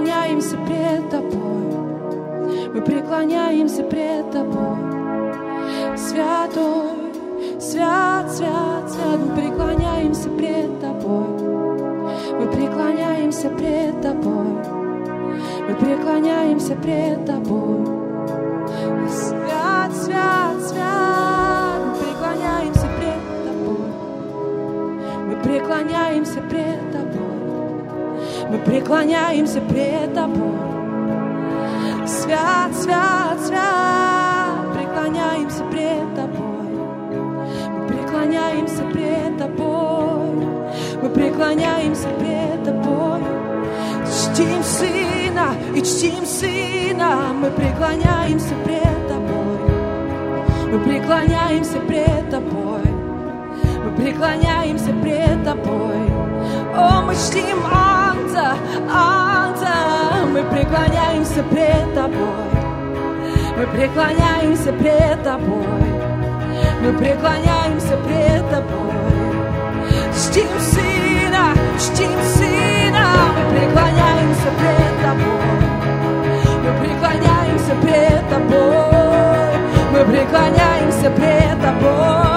преклоняемся пред Тобой, мы преклоняемся пред Тобой, Святой, свят, свят, свят, мы преклоняемся пред Тобой, мы преклоняемся пред Тобой, мы преклоняемся пред Тобой, свят, свят, свят, мы преклоняемся пред Тобой, мы преклоняемся пред Тобой. Мы преклоняемся пред Тобой. Чтим Сына и чтим Сына. Мы преклоняемся пред Тобой. Мы преклоняемся пред Тобой. Мы преклоняемся пред Тобой. О, мы чтим Анта, Анта. Мы преклоняемся пред Тобой. Мы преклоняемся пред Тобой. Мы преклоняемся пред Тобой. Чтим Сына, чтим Сына. Мы преклоняемся пред Тобой. Мы преклоняемся пред Тобой. Мы преклоняемся пред Тобой.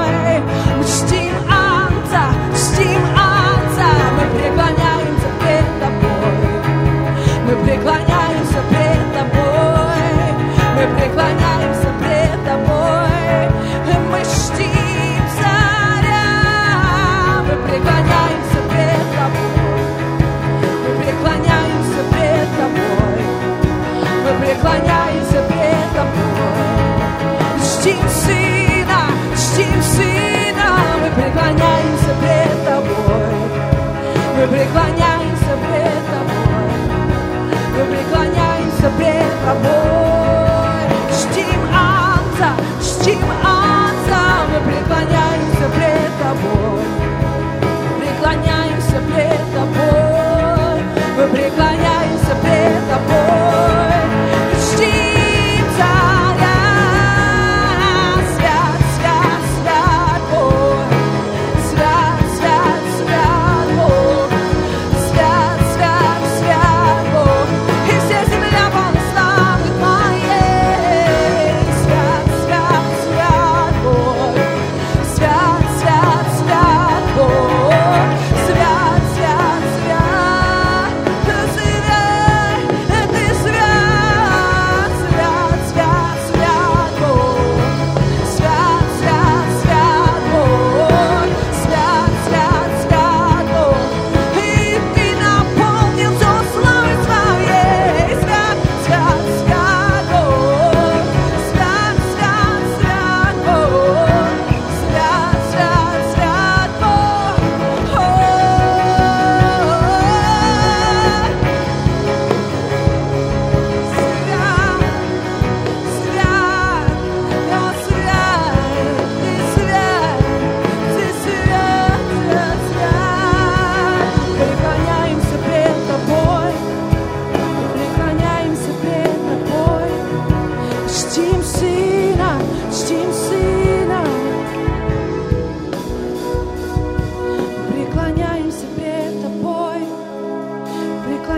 Свят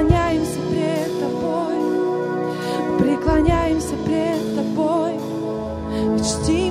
преклоняемся пред Тобой, преклоняемся пред Тобой, чтим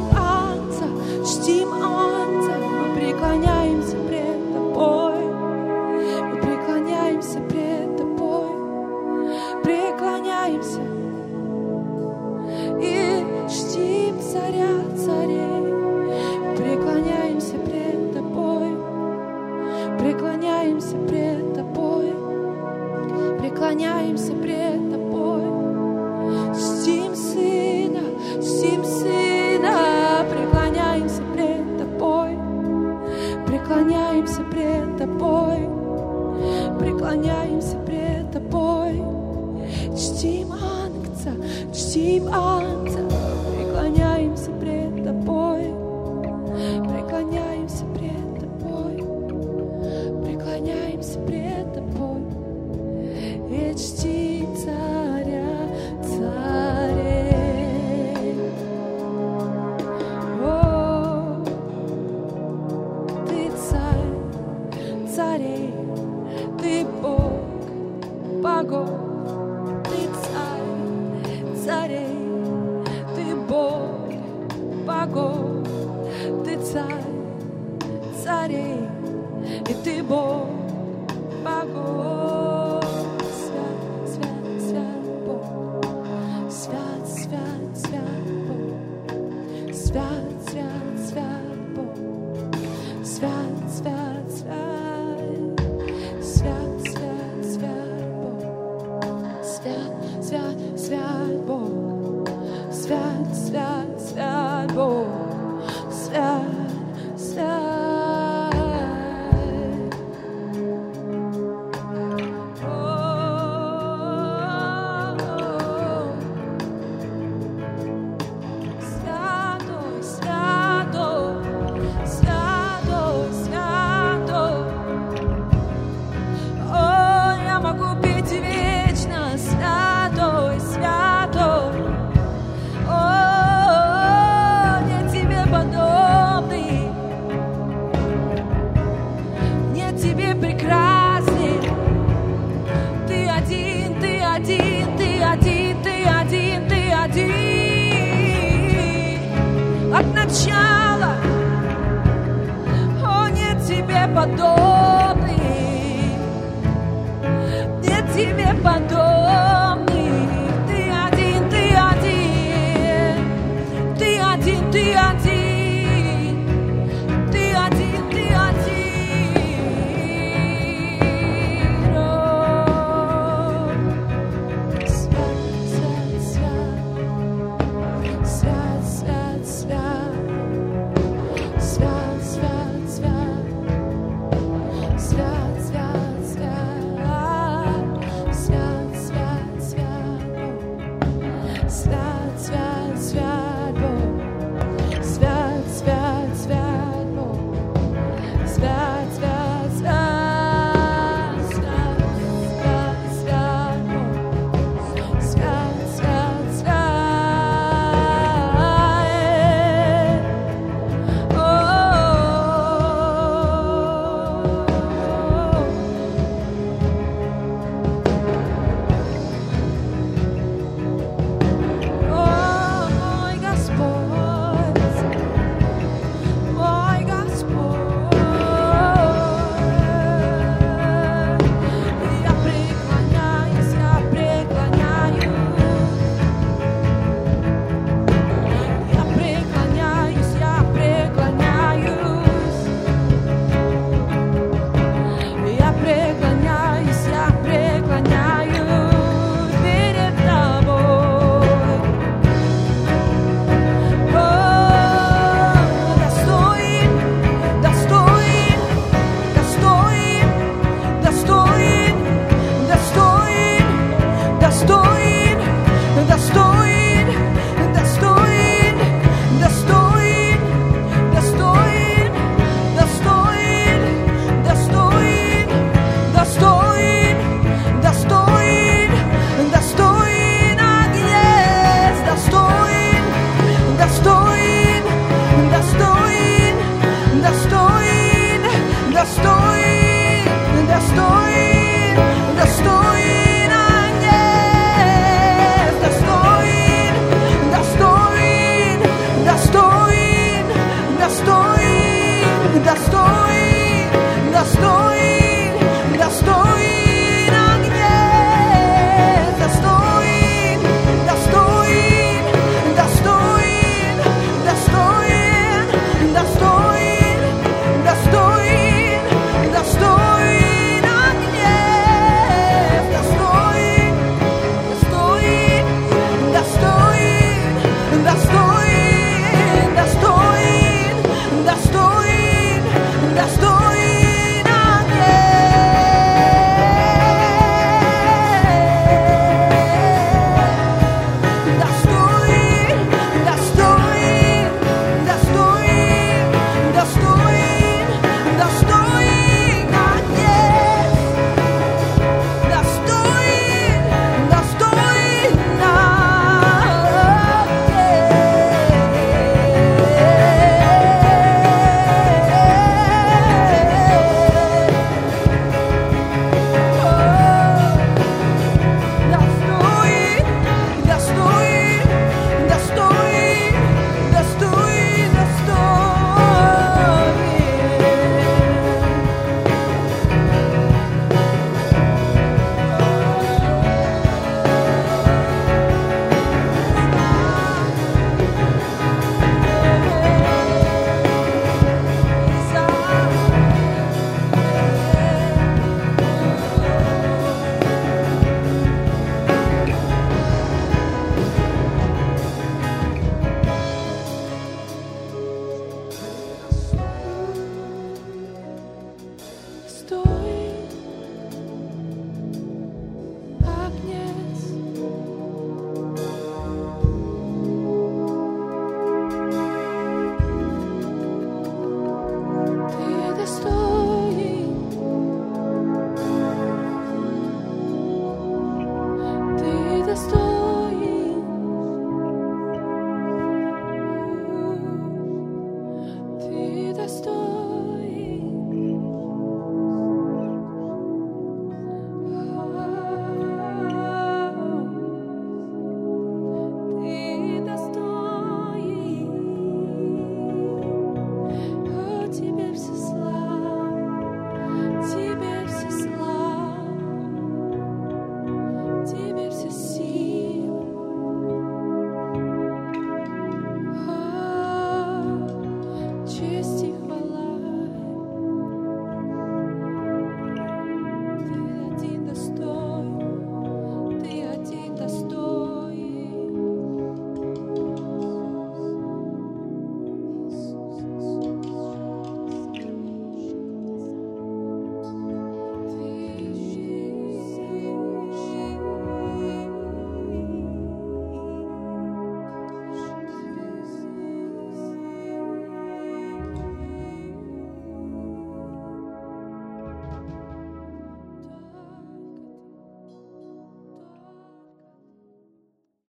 Свят, свят, свят Бог, свят. But don't.